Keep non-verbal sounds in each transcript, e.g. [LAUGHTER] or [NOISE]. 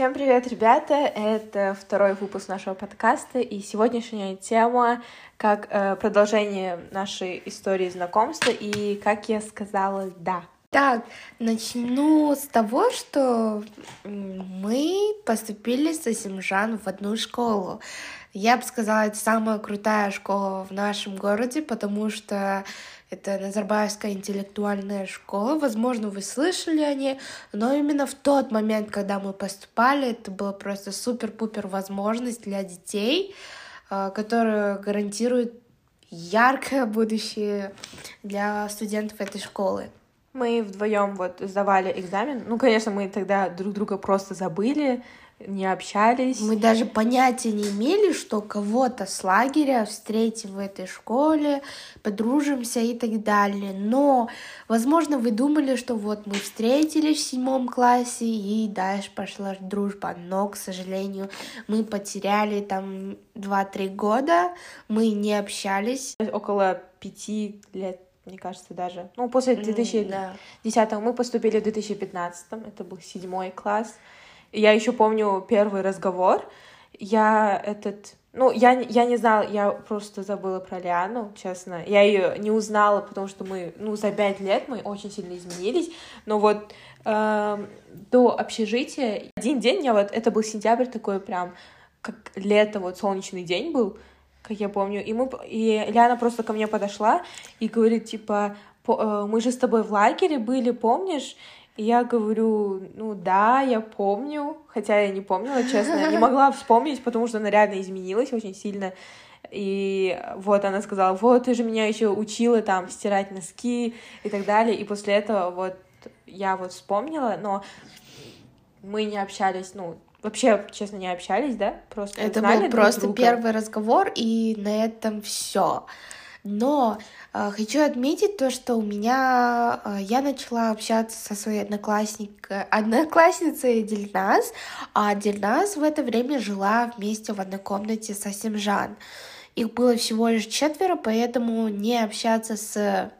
Всем привет, ребята! Это второй выпуск нашего подкаста, и сегодняшняя тема как э, продолжение нашей истории знакомства и, как я сказала, да. Так, начну с того, что мы поступили с Асимжан в одну школу. Я бы сказала, это самая крутая школа в нашем городе, потому что это Назарбаевская интеллектуальная школа. Возможно, вы слышали о ней, но именно в тот момент, когда мы поступали, это была просто супер-пупер возможность для детей, а, которая гарантирует яркое будущее для студентов этой школы. Мы вдвоем вот сдавали экзамен. Ну, конечно, мы тогда друг друга просто забыли, не общались. Мы даже понятия не имели, что кого-то с лагеря встретим в этой школе, подружимся и так далее. Но, возможно, вы думали, что вот мы встретились в седьмом классе и дальше пошла дружба. Но, к сожалению, мы потеряли там 2-3 года, мы не общались. Около пяти лет мне кажется, даже. Ну, после 2010 mm, да. мы поступили в 2015, это был седьмой класс. Я еще помню первый разговор. Я этот... Ну, я, я не знала, я просто забыла про Лиану, честно. Я ее не узнала, потому что мы, ну, за пять лет мы очень сильно изменились. Но вот э, до общежития один день, я вот, это был сентябрь такой прям, как лето, вот солнечный день был, как я помню. И, мы, и Лиана просто ко мне подошла и говорит, типа, э, мы же с тобой в лагере были, помнишь? И я говорю, ну да, я помню, хотя я не помнила, честно, не могла вспомнить, потому что она реально изменилась очень сильно. И вот она сказала, вот ты же меня еще учила там стирать носки и так далее. И после этого вот я вот вспомнила, но мы не общались, ну, вообще, честно, не общались, да? Просто Это был просто друга. первый разговор, и на этом все. Но э, хочу отметить то, что у меня э, я начала общаться со своей одноклассник, одноклассницей Дильназ, а Дильназ в это время жила вместе в одной комнате со Симжан. Их было всего лишь четверо, поэтому не общаться с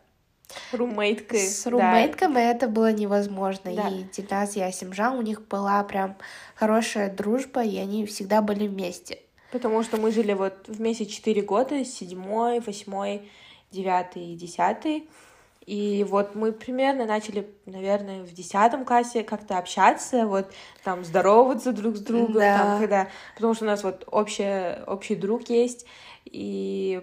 Румейткой. С румейткой да. это было невозможно. Да. И Дильназ и Асимжан, у них была прям хорошая дружба, и они всегда были вместе. Потому что мы жили вот вместе четыре года, седьмой, восьмой, девятый и десятый. И вот мы примерно начали, наверное, в десятом классе как-то общаться, вот там здороваться друг с другом, да. там, когда, потому что у нас вот общая, общий друг есть, и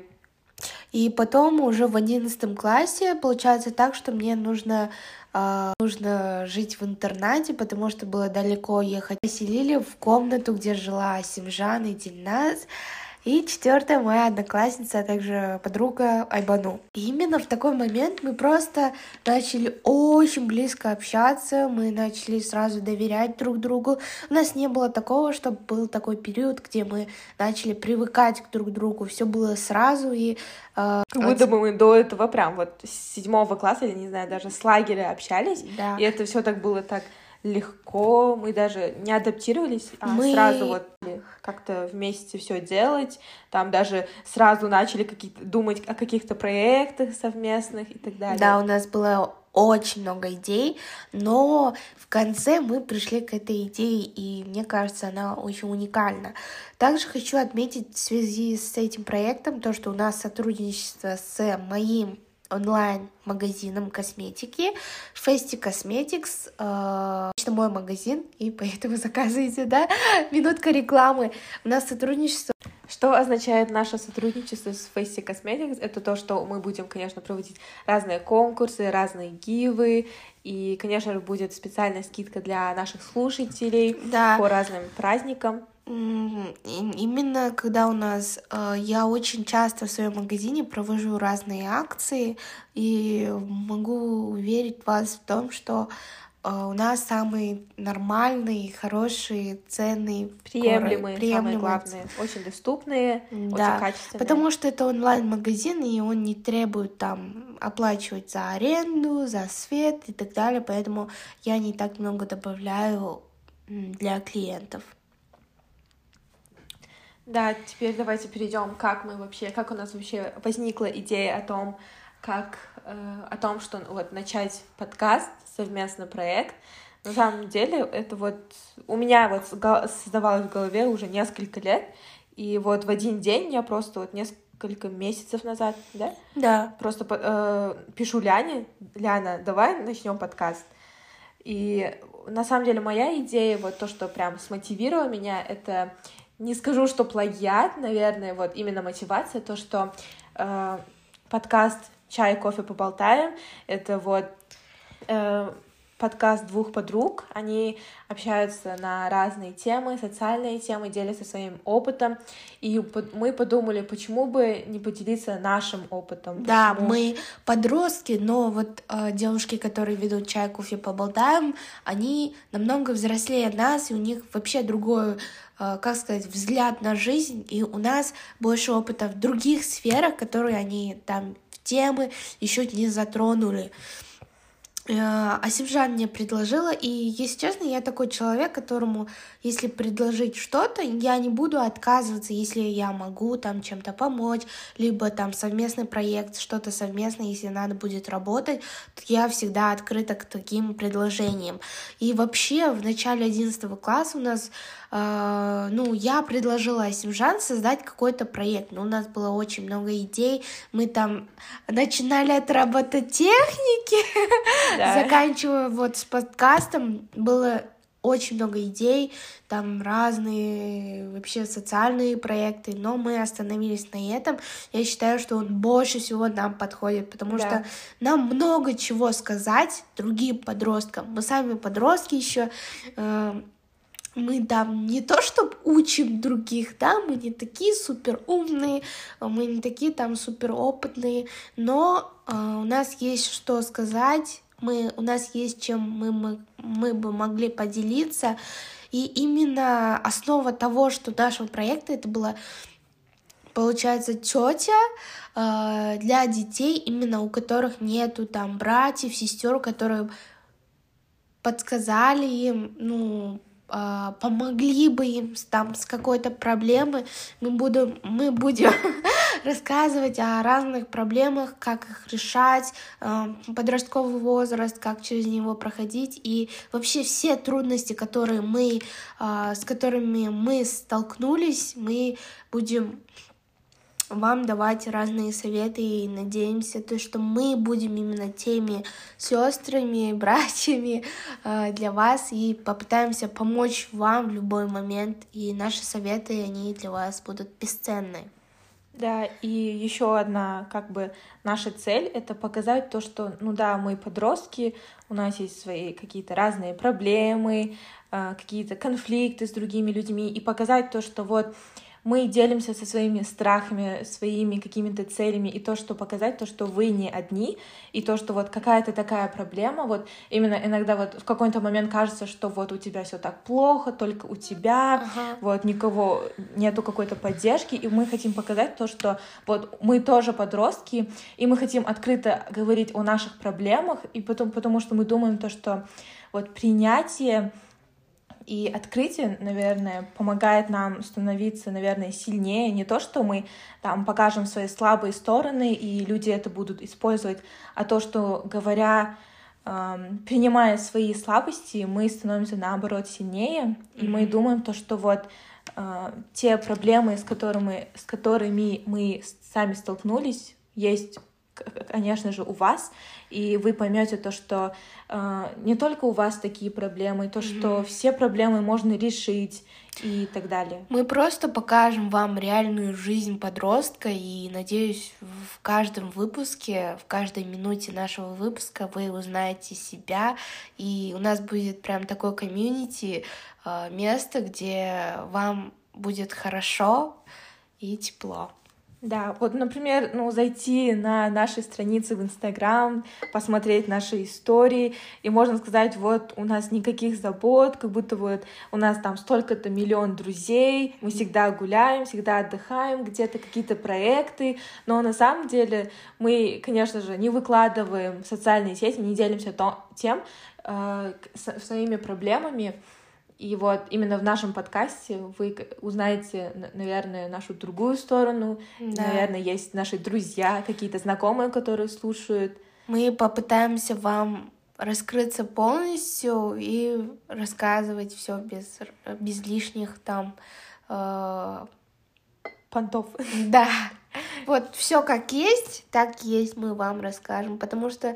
и потом уже в одиннадцатом классе получается так, что мне нужно э, нужно жить в интернате, потому что было далеко ехать. Поселили в комнату, где жила Симжан и Дильназ. И четвертая моя одноклассница, а также подруга Айбану. И именно в такой момент мы просто начали очень близко общаться, мы начали сразу доверять друг другу. У нас не было такого, чтобы был такой период, где мы начали привыкать к друг другу. Все было сразу и э, как будто бы мы до этого прям вот с седьмого класса, я не знаю, даже с лагеря общались, да. и это все так было так легко, мы даже не адаптировались, а мы... сразу вот как-то вместе все делать, там даже сразу начали какие-то думать о каких-то проектах совместных и так далее. Да, у нас было очень много идей, но в конце мы пришли к этой идее, и мне кажется, она очень уникальна. Также хочу отметить в связи с этим проектом то, что у нас сотрудничество с моим онлайн-магазином косметики. Фести Cosmetics. Э, это мой магазин, и [LAUGHS] поэтому заказывайте, да? Минутка рекламы. У нас сотрудничество что означает наше сотрудничество с Face Cosmetics? Это то, что мы будем, конечно, проводить разные конкурсы, разные гивы, и, конечно же, будет специальная скидка для наших слушателей да. по разным праздникам. Именно когда у нас э, я очень часто в своем магазине провожу разные акции и могу уверить вас в том, что э, у нас самые нормальные, хорошие, ценные, приемлемые, приемлемые. самые главные, очень доступные, да, очень качественные. Потому что это онлайн-магазин, и он не требует там оплачивать за аренду, за свет и так далее, поэтому я не так много добавляю для клиентов. Да, теперь давайте перейдем, как мы вообще, как у нас вообще возникла идея о том, как э, о том, что вот начать подкаст, совместный проект. На самом деле, это вот у меня вот создавалось в голове уже несколько лет, и вот в один день я просто вот несколько месяцев назад, да? Да. Просто э, пишу Ляне, Ляна, давай начнем подкаст. И на самом деле моя идея, вот то, что прям смотивировало меня, это не скажу, что плагиат, наверное, вот именно мотивация, то, что э, подкаст «Чай, кофе, поболтаем» — это вот э, подкаст двух подруг. Они общаются на разные темы, социальные темы, делятся своим опытом. И мы подумали, почему бы не поделиться нашим опытом. Да, почему... мы подростки, но вот э, девушки, которые ведут чай, кофе, поболтаем, они намного взрослее нас, и у них вообще другой э, как сказать, взгляд на жизнь, и у нас больше опыта в других сферах, которые они там в темы еще не затронули. Э, Асимжан мне предложила, и, если честно, я такой человек, которому, если предложить что-то, я не буду отказываться, если я могу там чем-то помочь, либо там совместный проект, что-то совместное, если надо будет работать, то я всегда открыта к таким предложениям. И вообще, в начале 11 класса у нас ну, я предложила Асимжан создать какой-то проект, но у нас было очень много идей, мы там начинали от робототехники, да. [LAUGHS] заканчивая вот с подкастом, было очень много идей, там разные вообще социальные проекты, но мы остановились на этом. Я считаю, что он больше всего нам подходит, потому да. что нам много чего сказать другим подросткам. Мы сами подростки еще, э, мы там не то чтобы учим других, да, мы не такие супер умные, мы не такие там супер опытные, но э, у нас есть что сказать, мы, у нас есть чем мы, мы, мы бы могли поделиться, и именно основа того, что нашего проекта это была получается тетя э, для детей, именно у которых нету там братьев, сестер, которые подсказали им, ну, а, помогли бы им там с какой-то проблемой, мы будем, мы будем [LAUGHS] рассказывать о разных проблемах, как их решать, а, подростковый возраст, как через него проходить. И вообще все трудности, которые мы, а, с которыми мы столкнулись, мы будем вам давать разные советы и надеемся, то, что мы будем именно теми сестрами, [LAUGHS] братьями э, для вас и попытаемся помочь вам в любой момент. И наши советы, они для вас будут бесценны. Да, и еще одна, как бы, наша цель — это показать то, что, ну да, мы подростки, у нас есть свои какие-то разные проблемы, э, какие-то конфликты с другими людьми, и показать то, что вот мы делимся со своими страхами, своими какими-то целями, и то, что показать, то, что вы не одни, и то, что вот какая-то такая проблема, вот именно иногда вот в какой-то момент кажется, что вот у тебя все так плохо, только у тебя, ага. вот никого, нету какой-то поддержки, и мы хотим показать то, что вот мы тоже подростки, и мы хотим открыто говорить о наших проблемах, и потом, потому что мы думаем то, что вот принятие и открытие, наверное, помогает нам становиться, наверное, сильнее. Не то, что мы там покажем свои слабые стороны, и люди это будут использовать, а то, что говоря, эм, принимая свои слабости, мы становимся наоборот сильнее, mm-hmm. и мы думаем то, что вот э, те проблемы, с которыми, с которыми мы сами столкнулись, есть конечно же, у вас, и вы поймете то, что э, не только у вас такие проблемы, то, mm-hmm. что все проблемы можно решить и так далее. Мы просто покажем вам реальную жизнь подростка, и надеюсь, в каждом выпуске, в каждой минуте нашего выпуска вы узнаете себя, и у нас будет прям такое комьюнити, э, место, где вам будет хорошо и тепло. Да, вот, например, ну, зайти на наши страницы в Инстаграм, посмотреть наши истории, и можно сказать, вот, у нас никаких забот, как будто вот у нас там столько-то миллион друзей, мы всегда гуляем, всегда отдыхаем, где-то какие-то проекты, но на самом деле мы, конечно же, не выкладываем в социальные сети, не делимся то, тем, э, своими проблемами, и вот именно в нашем подкасте вы узнаете, наверное, нашу другую сторону. Да. Наверное, есть наши друзья, какие-то знакомые, которые слушают. Мы попытаемся вам раскрыться полностью и рассказывать все без, без лишних там э... понтов. [LAUGHS] Да. Вот все как есть, так есть мы вам расскажем, потому что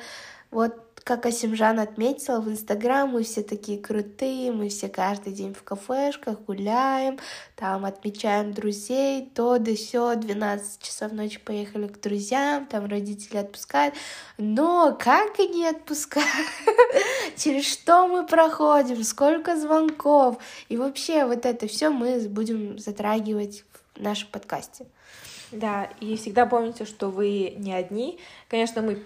вот как Асимжан отметила в Инстаграм, мы все такие крутые, мы все каждый день в кафешках гуляем, там отмечаем друзей, то да сё, 12 часов ночи поехали к друзьям, там родители отпускают, но как они отпускают? [LAUGHS] Через что мы проходим, сколько звонков, и вообще вот это все мы будем затрагивать в нашем подкасте. Да, и всегда помните, что вы не одни. Конечно, мы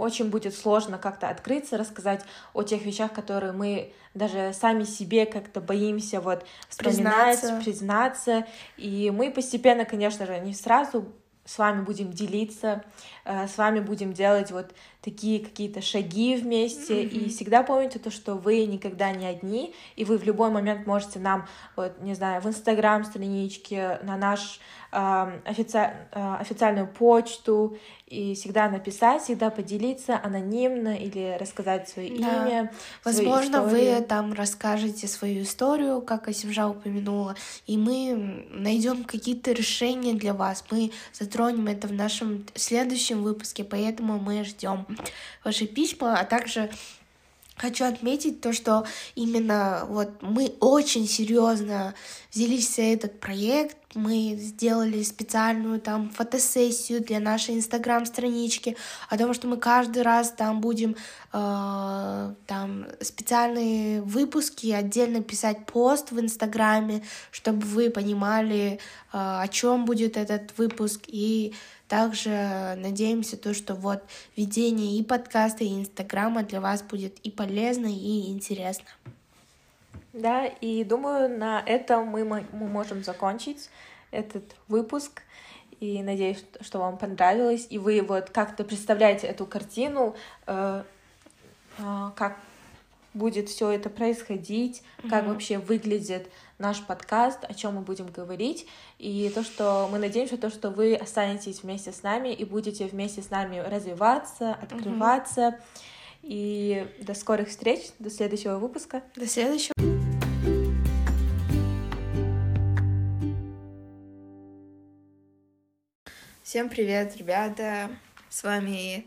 очень будет сложно как-то открыться, рассказать о тех вещах, которые мы даже сами себе как-то боимся вот вспоминать, признаться. признаться. И мы постепенно, конечно же, не сразу с вами будем делиться, э, с вами будем делать вот такие какие-то шаги вместе. Mm-hmm. И всегда помните то, что вы никогда не одни, и вы в любой момент можете нам, вот, не знаю, в Инстаграм страничке, на наш офици... Э, официальную почту и всегда написать, всегда поделиться анонимно или рассказать свое да. имя. Возможно, вы там расскажете свою историю, как Асимжа упомянула, и мы найдем какие-то решения для вас. Мы затронем это в нашем следующем выпуске, поэтому мы ждем ваши письма, а также Хочу отметить то, что именно вот мы очень серьезно взялись за этот проект, мы сделали специальную там фотосессию для нашей инстаграм-странички, о том, что мы каждый раз там будем э, там специальные выпуски, отдельно писать пост в инстаграме, чтобы вы понимали, э, о чем будет этот выпуск. И также надеемся то, что вот ведение и подкаста, и инстаграма для вас будет и полезно, и интересно. Да, и думаю, на этом мы, мы можем закончить этот выпуск. И надеюсь, что вам понравилось. И вы вот как-то представляете эту картину, э, э, как будет все это происходить, mm-hmm. как вообще выглядит наш подкаст, о чем мы будем говорить, и то, что мы надеемся, то, что вы останетесь вместе с нами и будете вместе с нами развиваться, открываться. Mm-hmm. И до скорых встреч, до следующего выпуска. До следующего. Всем привет, ребята! С вами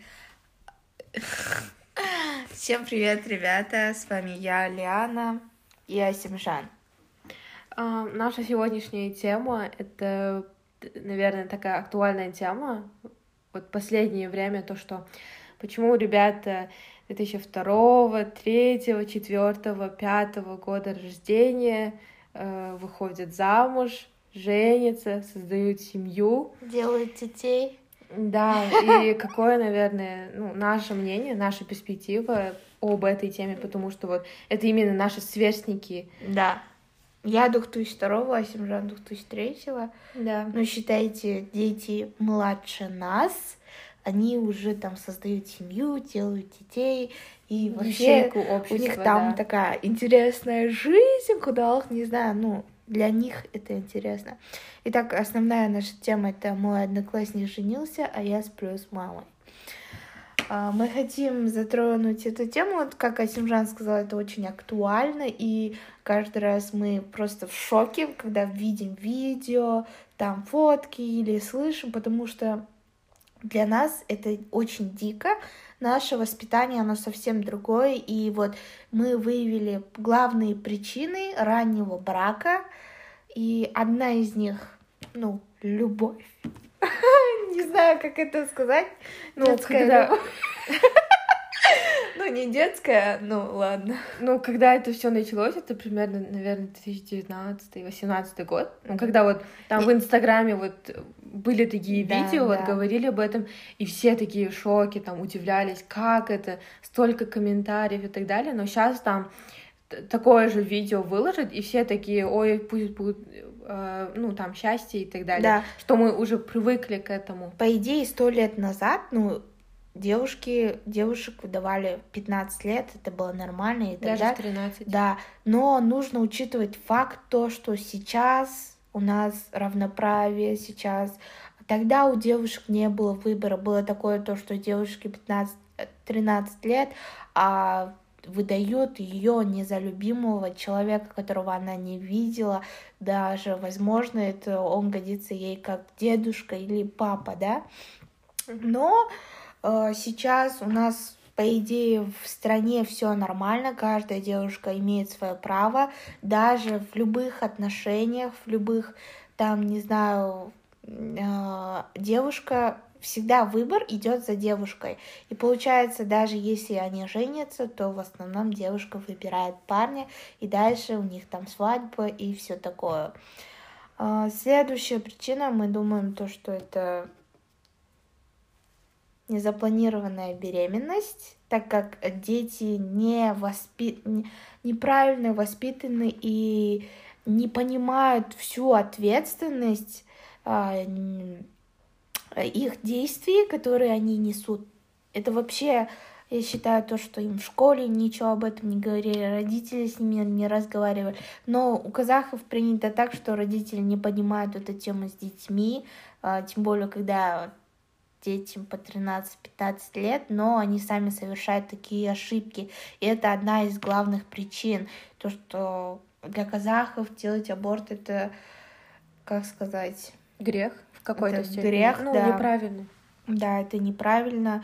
Всем привет, ребята! С вами я, Лиана и Асимжан. Uh, наша сегодняшняя тема — это, наверное, такая актуальная тема. Вот последнее время то, что почему ребята 2002, 3, 4, 5 года рождения uh, выходят замуж, женятся, создают семью. Делают детей. Да, и какое, наверное, ну, наше мнение, наша перспектива об этой теме, потому что вот это именно наши сверстники. Да. Я 2002, а Симжан 2003. Да. Но считайте, дети младше нас, они уже там создают семью, делают детей, и вообще у них там да. такая интересная жизнь, куда, не знаю, ну, для них это интересно. Итак, основная наша тема это мой одноклассник женился, а я сплю с мамой. А, мы хотим затронуть эту тему, вот как Асимжан сказал, это очень актуально, и каждый раз мы просто в шоке, когда видим видео, там фотки или слышим, потому что для нас это очень дико, наше воспитание, оно совсем другое, и вот мы выявили главные причины раннего брака, и одна из них, ну, любовь. [LAUGHS] Не знаю, как это сказать. Ну, когда... [LAUGHS] Ну, не детская, ну ладно. Ну, когда это все началось, это примерно, наверное, 2019-2018 год. Ну, когда вот там в Инстаграме вот были такие да, видео, да. вот говорили об этом, и все такие в шоке, там, удивлялись, как это, столько комментариев и так далее. Но сейчас там такое же видео выложат, и все такие, ой, пусть будет, э, ну, там, счастье и так далее. Да. Что мы уже привыкли к этому. По идее, сто лет назад, ну, девушки, девушек выдавали 15 лет, это было нормально и так Даже далее. 13. Да, но нужно учитывать факт то, что сейчас у нас равноправие, сейчас. Тогда у девушек не было выбора, было такое то, что девушки 15 13 лет, а выдает ее не за любимого человека, которого она не видела, даже, возможно, это он годится ей как дедушка или папа, да. Но э, сейчас у нас по идее, в стране все нормально, каждая девушка имеет свое право, даже в любых отношениях, в любых, там, не знаю, э, девушка всегда выбор идет за девушкой. И получается, даже если они женятся, то в основном девушка выбирает парня, и дальше у них там свадьба и все такое. А, следующая причина, мы думаем, то, что это незапланированная беременность, так как дети не воспи... неправильно воспитаны и не понимают всю ответственность а, их действий, которые они несут. Это вообще, я считаю, то, что им в школе ничего об этом не говорили, родители с ними не разговаривали. Но у казахов принято так, что родители не понимают эту тему с детьми, а, тем более, когда детям по 13-15 лет, но они сами совершают такие ошибки. И это одна из главных причин. То, что для казахов делать аборт это, как сказать... Грех в какой-то степени. Грех, ну, да. неправильно. Да, это неправильно.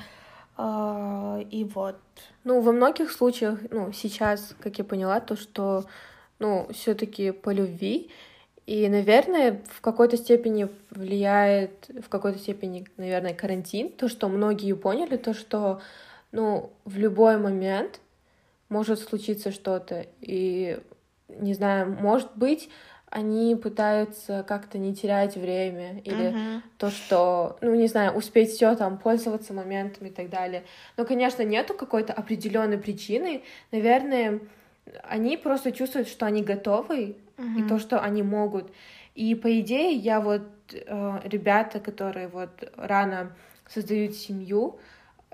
А, и вот. Ну, во многих случаях, ну, сейчас, как я поняла, то, что, ну, все таки по любви, и, наверное, в какой-то степени влияет, в какой-то степени, наверное, карантин, то, что многие поняли, то, что, ну, в любой момент может случиться что-то, и, не знаю, может быть, они пытаются как-то не терять время или uh-huh. то, что, ну, не знаю, успеть все там, пользоваться моментами и так далее. Но, конечно, нету какой-то определенной причины. Наверное, они просто чувствуют, что они готовы, uh-huh. и то, что они могут. И по идее, я вот э, ребята, которые вот рано создают семью,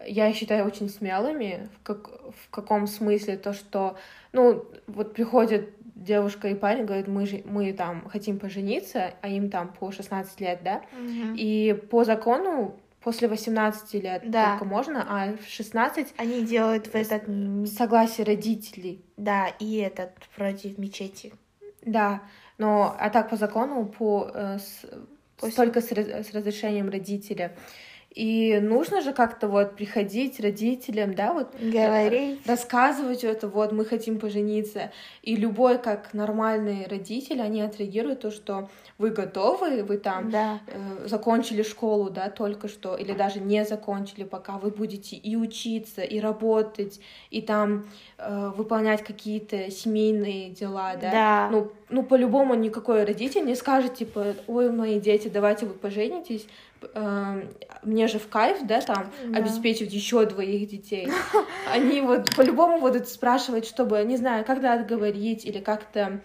я считаю очень смелыми. В, как, в каком смысле? То, что, ну, вот приходит девушка и парень, говорят, мы, же, мы там хотим пожениться, а им там по 16 лет, да? Угу. И по закону после 18 лет да. только можно, а в 16... Они делают в этот... Согласие родителей. Да, и этот против мечети. Да, но а так по закону по, э, с, После... только с, с разрешением родителя. И нужно же как-то вот приходить родителям, да, вот э, говорить, рассказывать это, вот мы хотим пожениться. И любой как нормальный родитель, они отреагируют то, что вы готовы, вы там да. э, закончили школу, да, только что, или даже не закончили, пока вы будете и учиться, и работать, и там э, выполнять какие-то семейные дела, да. да. Ну, ну по-любому никакой родитель не скажет типа, ой, мои дети, давайте вы поженитесь мне же в кайф, да, там, да. обеспечивать еще двоих детей. [LAUGHS] Они вот по-любому будут спрашивать, чтобы, не знаю, когда отговорить или как-то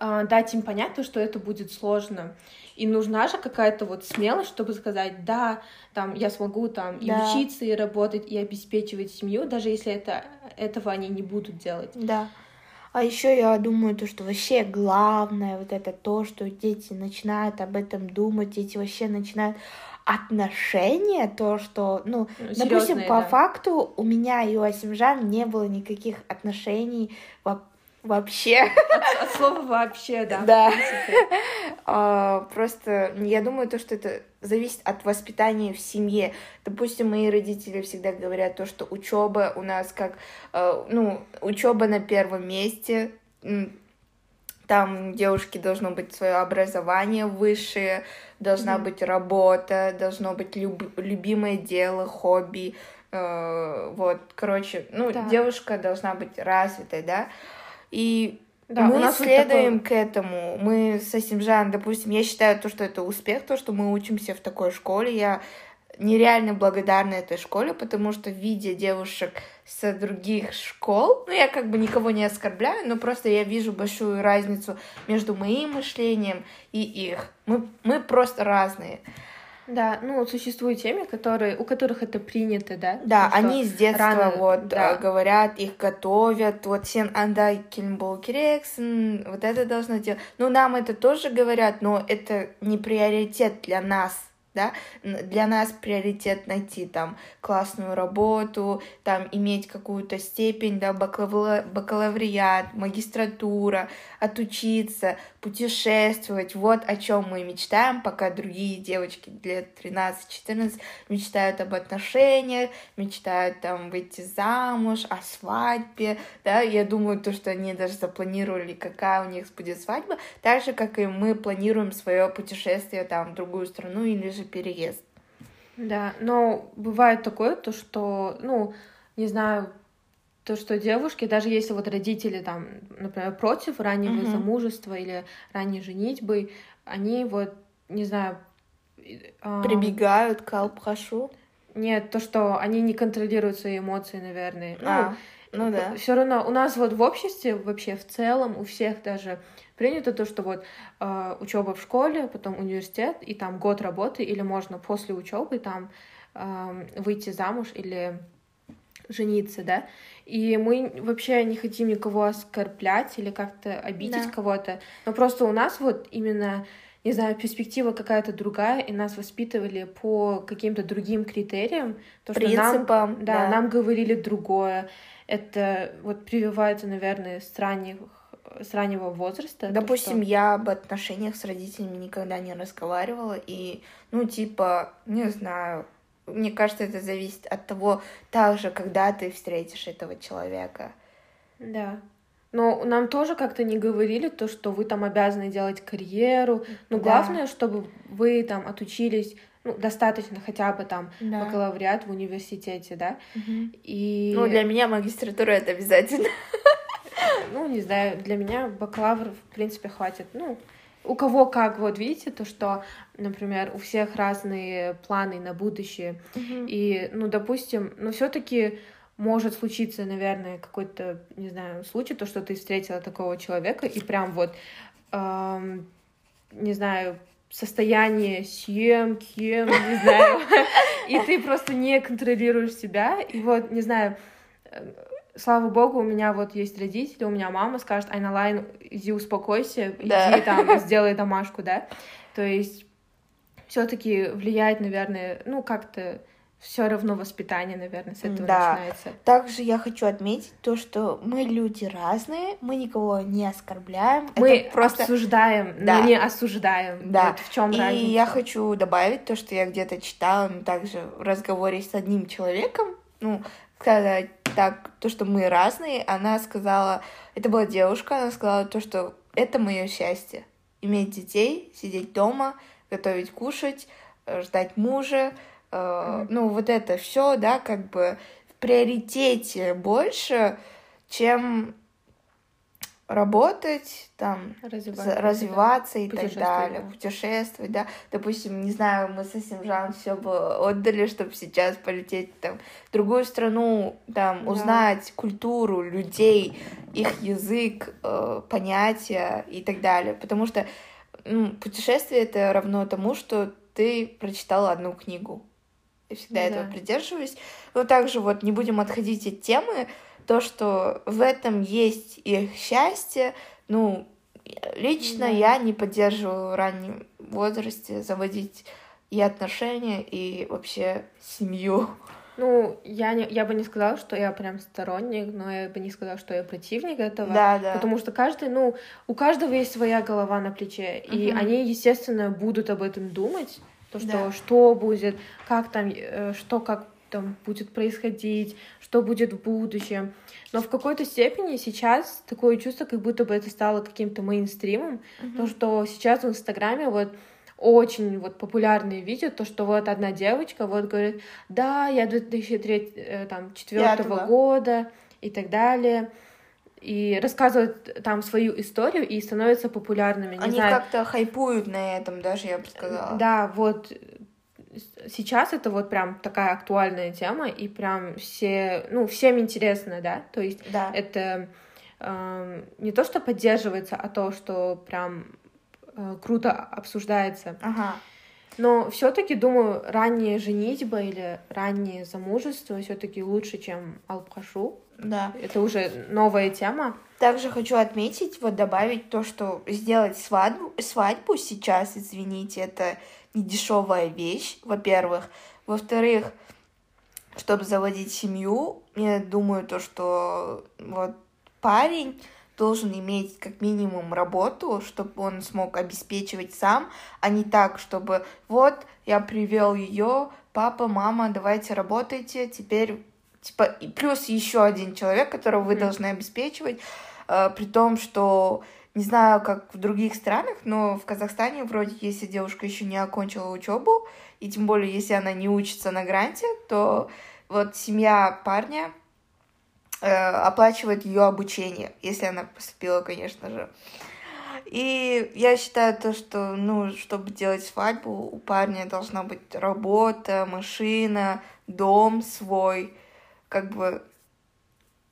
э, дать им понять то, что это будет сложно. И нужна же какая-то вот смелость, чтобы сказать, да, там, я смогу там и да. учиться, и работать, и обеспечивать семью, даже если это, этого они не будут делать. Да. А еще я думаю, то, что вообще главное вот это то, что дети начинают об этом думать, дети вообще начинают отношения, то, что, ну, ну допустим, по да. факту у меня и у Асимжан не было никаких отношений вообще. От, от слова вообще, да. Да. А, просто я думаю, то, что это зависит от воспитания в семье. Допустим, мои родители всегда говорят то, что учеба у нас как, э, ну, учеба на первом месте. Там девушки должно быть свое образование высшее, должна mm-hmm. быть работа, должно быть люб- любимое дело, хобби. Э, вот, короче, ну, да. девушка должна быть развитой, да. И да, мы следуем такой... к этому. Мы с Асимжан, допустим, я считаю то, что это успех, то, что мы учимся в такой школе. Я нереально благодарна этой школе, потому что видя девушек с других школ, ну, я как бы никого не оскорбляю, но просто я вижу большую разницу между моим мышлением и их. Мы, мы просто разные. Да, ну существуют семьи, которые, у которых это принято, да? Да, они с детства рано, вот да. Э, говорят, их готовят, вот сен андай кильмбол керексон, вот это должно делать. Ну, нам это тоже говорят, но это не приоритет для нас, да, для нас приоритет найти там классную работу, там иметь какую-то степень, да, бакалавриат, магистратура, отучиться, путешествовать, вот о чем мы мечтаем, пока другие девочки лет 13-14 мечтают об отношениях, мечтают там выйти замуж, о свадьбе, да, я думаю, то, что они даже запланировали, какая у них будет свадьба, так же, как и мы планируем свое путешествие там в другую страну или же переезд. Да, но бывает такое, то, что, ну, не знаю, то, что девушки, даже если вот родители там, например, против раннего mm-hmm. замужества или ранней женитьбы, они вот, не знаю... Э, Прибегают к алпхашу? Нет, то, что они не контролируют свои эмоции, наверное. А, ну, ну да. Все равно у нас вот в обществе вообще в целом у всех даже принято то, что вот э, учеба в школе, потом университет и там год работы или можно после учебы там э, выйти замуж или жениться, да, и мы вообще не хотим никого оскорблять или как-то обидеть да. кого-то, но просто у нас вот именно не знаю, перспектива какая-то другая, и нас воспитывали по каким-то другим критериям, то, что Принципам, нам, да, да, нам говорили другое. Это вот прививается, наверное, с ранних с раннего возраста. Допустим, что... я об отношениях с родителями никогда не разговаривала, и, ну, типа, не знаю, мне кажется, это зависит от того, также, когда ты встретишь этого человека. Да. Но нам тоже как-то не говорили то, что вы там обязаны делать карьеру. Но да. главное, чтобы вы там отучились ну, достаточно хотя бы там да. бакалавриат в университете, да. Угу. И... Ну, для меня магистратура это обязательно. Ну, не знаю, для меня бакалавр, в принципе, хватит. Ну, у кого как, вот видите, то, что, например, у всех разные планы на будущее. И, ну, допустим, ну, все-таки может случиться, наверное, какой-то, не знаю, случай, то, что ты встретила такого человека, и прям вот, эм, не знаю, состояние съем, кем, не знаю, [LAUGHS] и ты просто не контролируешь себя, и вот, не знаю, слава богу, у меня вот есть родители, у меня мама скажет, Айналайн, иди успокойся, да. иди там, [LAUGHS] сделай домашку, да. То есть все-таки влияет, наверное, ну, как-то все равно воспитание, наверное, с этого да. начинается. Также я хочу отметить то, что мы люди разные, мы никого не оскорбляем. Мы Это просто обсуждаем, да. но не осуждаем. Да. Вот в чем И разница? я хочу добавить то, что я где-то читала, но также в разговоре с одним человеком, ну, сказать так, то, что мы разные, она сказала, это была девушка, она сказала то, что это мое счастье. Иметь детей, сидеть дома, готовить, кушать, э, ждать мужа, э, mm-hmm. ну вот это все, да, как бы в приоритете больше, чем работать, там, развиваться, развиваться и так далее, путешествовать, да. Допустим, не знаю, мы со Симжан все бы отдали, чтобы сейчас полететь там в другую страну, там, да. узнать культуру людей, их язык, э, понятия и так далее. Потому что ну, путешествие это равно тому, что ты прочитала одну книгу. Я всегда да. этого придерживаюсь. Но также вот не будем отходить от темы, то, что в этом есть их счастье, ну, лично да. я не поддерживаю в раннем возрасте заводить и отношения, и вообще семью. Ну, я, не, я бы не сказала, что я прям сторонник, но я бы не сказала, что я противник этого. Да, да. Потому что каждый, ну, у каждого есть своя голова на плече, угу. и они, естественно, будут об этом думать, то, что да. что будет, как там, э, что как там будет происходить, что будет в будущем. Но в какой-то степени сейчас такое чувство, как будто бы это стало каким-то мейнстримом, mm-hmm. то, что сейчас в Инстаграме вот очень вот популярные видео, то, что вот одна девочка вот говорит, да, я 2003, э, там, четвертого года и так далее, и рассказывают там свою историю и становятся популярными. Не Они как-то хайпуют на этом даже, я бы сказала. Да, вот сейчас это вот прям такая актуальная тема, и прям все, ну, всем интересно, да, то есть да. это э, не то, что поддерживается, а то, что прям э, круто обсуждается. Ага. Но все-таки, думаю, ранняя женитьба или раннее замужество все-таки лучше, чем алпхашу. Да. Это уже новая тема. Также хочу отметить, вот добавить то, что сделать свадьбу, свадьбу сейчас, извините, это не дешевая вещь, во-первых. Во-вторых, чтобы заводить семью, я думаю, то, что вот парень должен иметь как минимум работу, чтобы он смог обеспечивать сам, а не так, чтобы вот я привел ее, папа, мама, давайте работайте, теперь типа и плюс еще один человек, которого вы должны обеспечивать, э, при том, что не знаю, как в других странах, но в Казахстане вроде, если девушка еще не окончила учебу, и тем более, если она не учится на гранте, то вот семья парня оплачивает ее обучение, если она поступила, конечно же. И я считаю то, что, ну, чтобы делать свадьбу, у парня должна быть работа, машина, дом свой, как бы...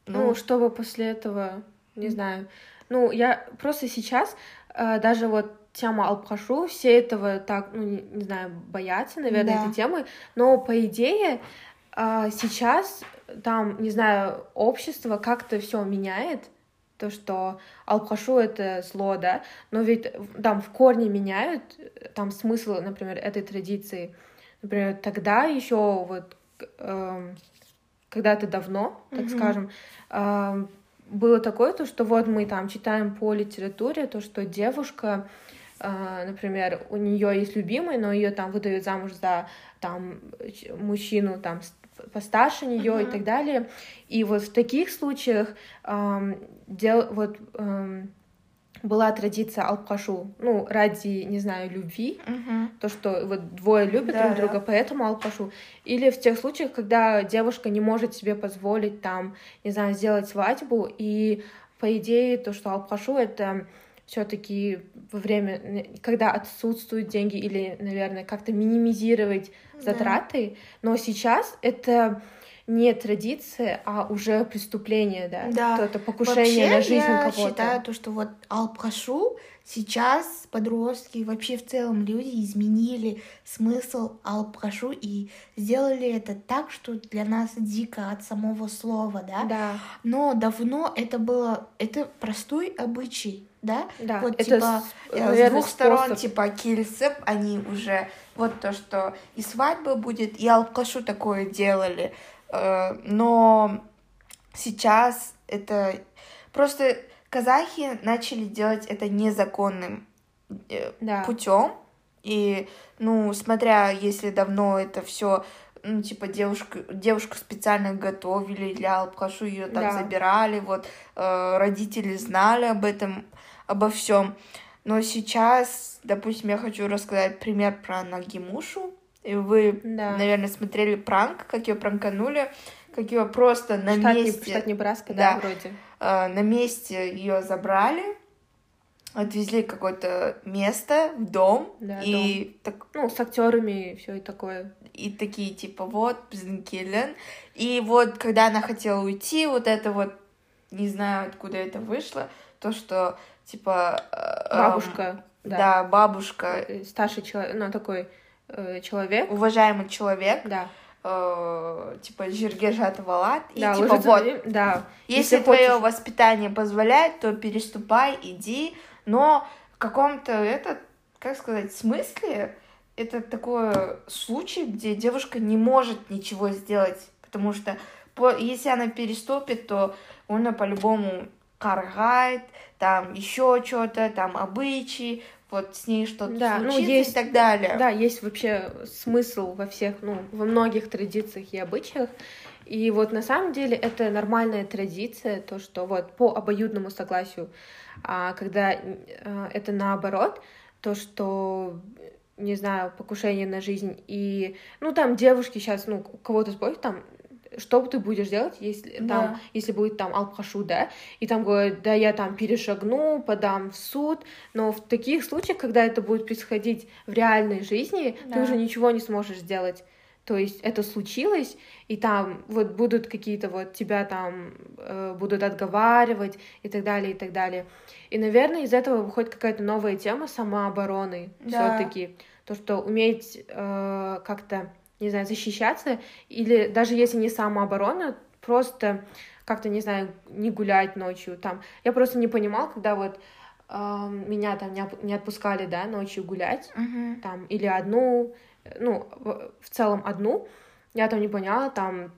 Ну, ну чтобы после этого, не знаю, ну, я просто сейчас э, даже вот тема Алпхашу, все этого так, ну, не, не знаю, боятся, наверное, да. этой темы, но по идее э, сейчас там, не знаю, общество как-то все меняет, то, что алпхашу — это зло, да, но ведь там в корне меняют там смысл, например, этой традиции. Например, тогда еще вот э, когда-то давно, так mm-hmm. скажем, э, было такое, то, что вот мы там читаем по литературе, то, что девушка, э, например, у нее есть любимый, но ее там выдают замуж за там мужчину там постарше нее uh-huh. и так далее. И вот в таких случаях эм, дел, вот эм, была традиция алпхашу, ну, ради, не знаю, любви, uh-huh. то, что вот двое любят да, друг друга, да. поэтому алпхашу. Или в тех случаях, когда девушка не может себе позволить там, не знаю, сделать свадьбу, и по идее то, что алпхашу — это все-таки во время, когда отсутствуют деньги или, наверное, как-то минимизировать затраты, да. но сейчас это не традиция, а уже преступление, да? Да. Это покушение вообще, на жизнь я кого-то. Я считаю то, что вот алпхашу сейчас подростки, вообще в целом люди изменили смысл алпхашу и сделали это так, что для нас дико от самого слова, да? Да. Но давно это было, это простой обычай, да? Да. Вот это типа с, наверное, с двух способ. сторон, типа кильсеп, они уже вот то, что и свадьба будет, и алпхашу такое делали. Э, но сейчас это просто казахи начали делать это незаконным э, да. путем. И, ну, смотря, если давно это все ну, типа, девушку, девушку специально готовили для алпхашу, ее там да. забирали, вот, э, родители знали об этом, обо всем. Но сейчас, допустим, я хочу рассказать пример про Нагимушу. И вы, да. наверное, смотрели пранк, как ее пранканули, как ее просто на штат, месте... Штат Небраска, да, да вроде. Э, на месте ее забрали, отвезли в какое-то место, в дом. Да, и дом. Так... Ну, с актерами и все и такое. И такие, типа, вот, Бзенкилен. И вот, когда она хотела уйти, вот это вот, не знаю, откуда это вышло, то, что, типа... Э, бабушка. Эм, да. да, бабушка. Э, старший человек, ну, такой э, человек. Уважаемый человек. Да. Э, типа Жиргежат Валат. И да, типа вот, да. Если, если твое хочешь... воспитание позволяет, то переступай, иди. Но в каком-то этот, как сказать, смысле это такой случай, где девушка не может ничего сделать, потому что по, если она переступит, то он по-любому каргает, там еще что-то, там обычаи, вот с ней что-то да, ну, случится ну, есть, и так далее. Да, есть вообще смысл во всех, ну, во многих традициях и обычаях. И вот на самом деле это нормальная традиция, то, что вот по обоюдному согласию, а когда а, это наоборот, то, что не знаю, покушение на жизнь, и, ну, там девушки сейчас, ну, кого-то спросят, там, что ты будешь делать, если да. там, если будет там алпхашу, да, и там говорят, да, я там перешагну, подам в суд, но в таких случаях, когда это будет происходить в реальной жизни, да. ты уже ничего не сможешь сделать. То есть это случилось, и там вот будут какие-то вот тебя там э, будут отговаривать и так далее, и так далее. И, наверное, из этого выходит какая-то новая тема самообороны да. все-таки. то, что уметь э, как-то, не знаю, защищаться, или даже если не самооборона, просто как-то, не знаю, не гулять ночью там. Я просто не понимала, когда вот э, меня там не, не отпускали, да, ночью гулять, Мгм. там, или одну, ну, в, в целом одну, я там не поняла, там,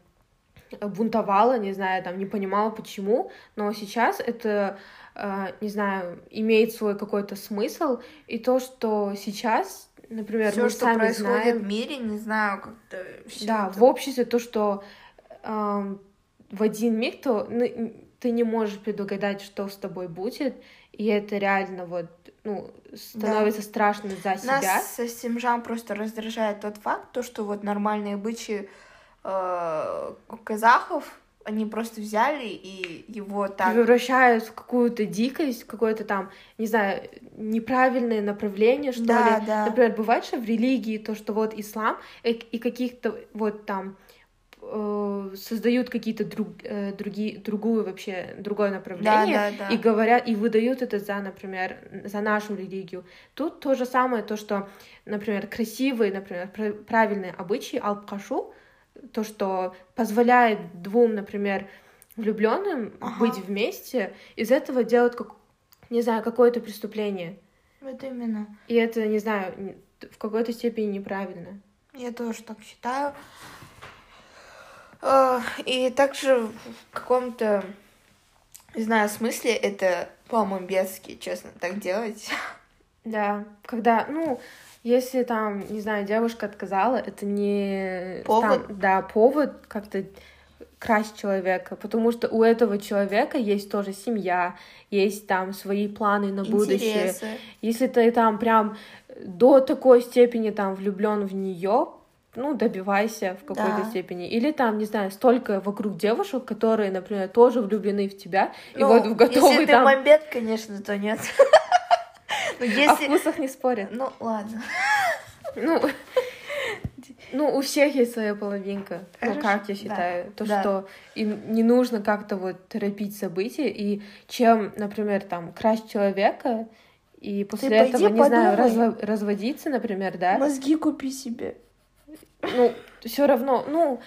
бунтовала, не знаю, там, не понимала, почему, но сейчас это, э, не знаю, имеет свой какой-то смысл, и то, что сейчас, например, Все, мы что сами происходит знаем, в мире, не знаю, как-то да, это- в обществе то, что эм, в один миг то ну, ты не можешь предугадать, что с тобой будет, и это реально вот ну становится страшно за себя. Нас с Симжан просто раздражает тот факт, то, что вот нормальные обычаи э, казахов, они просто взяли и его так... превращают в какую-то дикость, какое-то там, не знаю, неправильное направление, что Да, ли. да. Например, бывает, что в религии то, что вот ислам и, и каких-то вот там э, создают какие-то друг, э, другие, другую вообще, другое направление, да, да. и говорят, и выдают это за, например, за нашу религию. Тут то же самое, то, что, например, красивые, например, пра- правильные обычаи алпкашу, то, что позволяет двум, например, влюбленным Ага. быть вместе, из этого делают, как, не знаю, какое-то преступление. Вот именно. И это, не знаю, в какой-то степени неправильно. Я тоже так считаю. И также в каком-то, не знаю, смысле это, по-моему, бедски, честно, так делать. Да, когда, ну, если там, не знаю, девушка отказала, это не Повод? там, да, повод как-то красть человека, потому что у этого человека есть тоже семья, есть там свои планы на будущее. Интересы. Если ты там прям до такой степени там влюблен в нее, ну, добивайся в какой-то Да. степени. Или там, не знаю, столько вокруг девушек, которые, например, тоже влюблены в тебя, и Ну, вот готовы если ты там... бомбет, конечно, то нет. [LAUGHS] О если... вкусах не спорят. Ну, ладно. Ну, ну, у всех есть своя половинка. Ну, Хорошо, как я да, считаю. То, да. что им не нужно как-то вот торопить события. И чем, например, там, красть человека, и после пойди этого, не знаю, разво- разводиться, например, да, Мозги купи себе. ну, все равно, ну,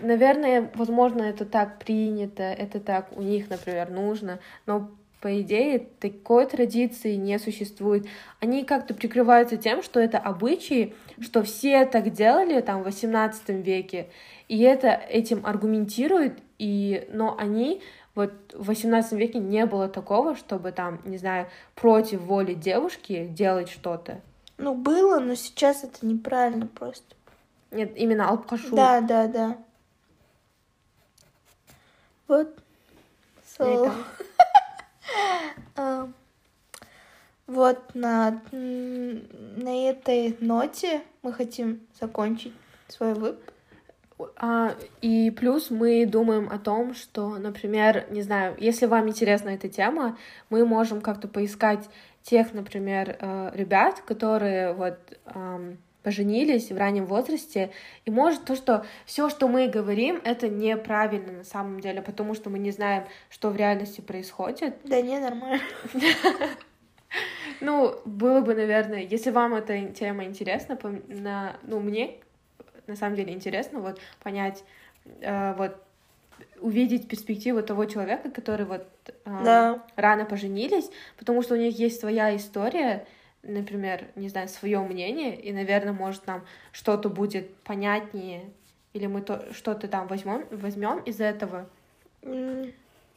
наверное, возможно, это так принято, это так у них, например, нужно, но по идее такой традиции не существует. Они как-то прикрываются тем, что это обычаи, что все так делали там в 18 веке, и это этим аргументируют, и, но они вот в 18 веке не было такого, чтобы там, не знаю, против воли девушки делать что-то. Ну, было, но сейчас это неправильно просто. Нет, именно алпкашу. Да, да, да. Вот. So, вот на, на этой ноте мы хотим закончить свой выпуск. А, и плюс мы думаем о том, что, например, не знаю, если вам интересна эта тема, мы можем как-то поискать тех, например, э, ребят, которые вот поженились в раннем возрасте, и может то, что все, что мы говорим, это неправильно на самом деле, потому что мы не знаем, что в реальности происходит. Да не, нормально. [LAUGHS] Ну, было бы, наверное, если вам эта тема интересна, на, ну, мне на самом деле интересно вот понять, э, вот увидеть перспективу того человека, который вот э, Да. рано поженились, потому что у них есть своя история, например, не знаю, свое мнение, и, наверное, может нам что-то будет понятнее, или мы то, что-то там возьмем, возьмем из этого. М,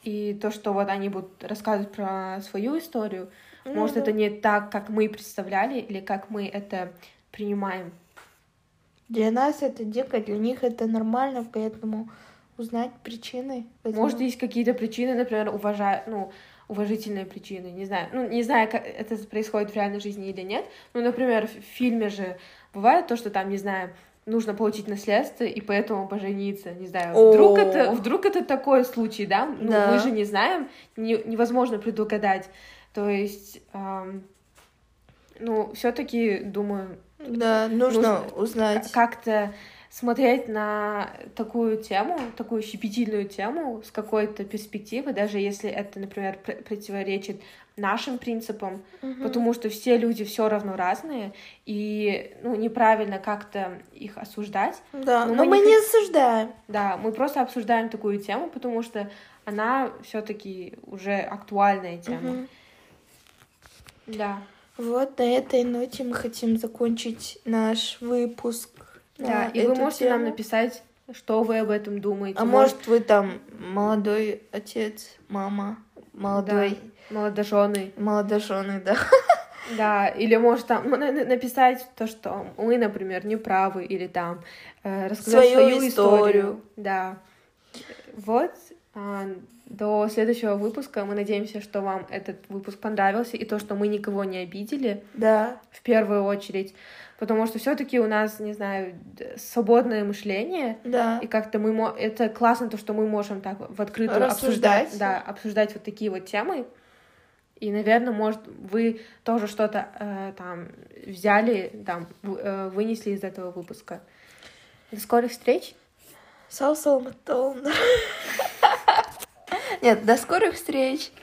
И то, что вот они будут рассказывать про свою историю, ну может, это не так, как мы представляли, или как мы это принимаем. Для нас это дико, для них это нормально, поэтому узнать причины. поэтому- Может, есть какие-то причины, например, уважать, ну, уважительные причины, не знаю. Ну, не знаю, как это происходит в реальной жизни или нет. Ну, например, в фильме же бывает то, что там, не знаю, нужно получить наследство и поэтому пожениться, не знаю. Вдруг это, вдруг это такой случай, да? Ну, Да. мы же не знаем, не- невозможно предугадать. То есть, ам, ну, все-таки думаю, Да, нужно, нужно узнать. как-то смотреть на такую тему, такую щепетильную тему с какой-то перспективы, даже если это, например, противоречит нашим принципам, угу. потому что все люди все равно разные, и ну, неправильно как-то их осуждать. Да, но, но мы, не, не осуждаем. Да, мы просто обсуждаем такую тему, потому что она все-таки уже актуальная тема. Угу. Да. Вот на этой ноте мы хотим закончить наш выпуск. Да, и вы можете тему. нам написать, что вы об этом думаете. А может, может вы там молодой отец, мама, молодой... Да, молодоженый. Молодоженый, да. [LAUGHS] Да, или может там написать то, что мы, например, не правы, или там э, рассказать свою, свою историю. историю. Да. Вот. А, до следующего выпуска. Мы надеемся, что вам этот выпуск понравился и то, что мы никого не обидели. Да. В первую очередь. Потому что все-таки у нас, не знаю, свободное мышление. Да. И как-то мы это классно, то, что мы можем так в открытую обсуждать. Да, обсуждать вот такие вот темы. И, наверное, может, вы тоже что-то э, там взяли, там, э, вынесли из этого выпуска. До скорых встреч! Сау [LAUGHS] Нет, до скорых встреч!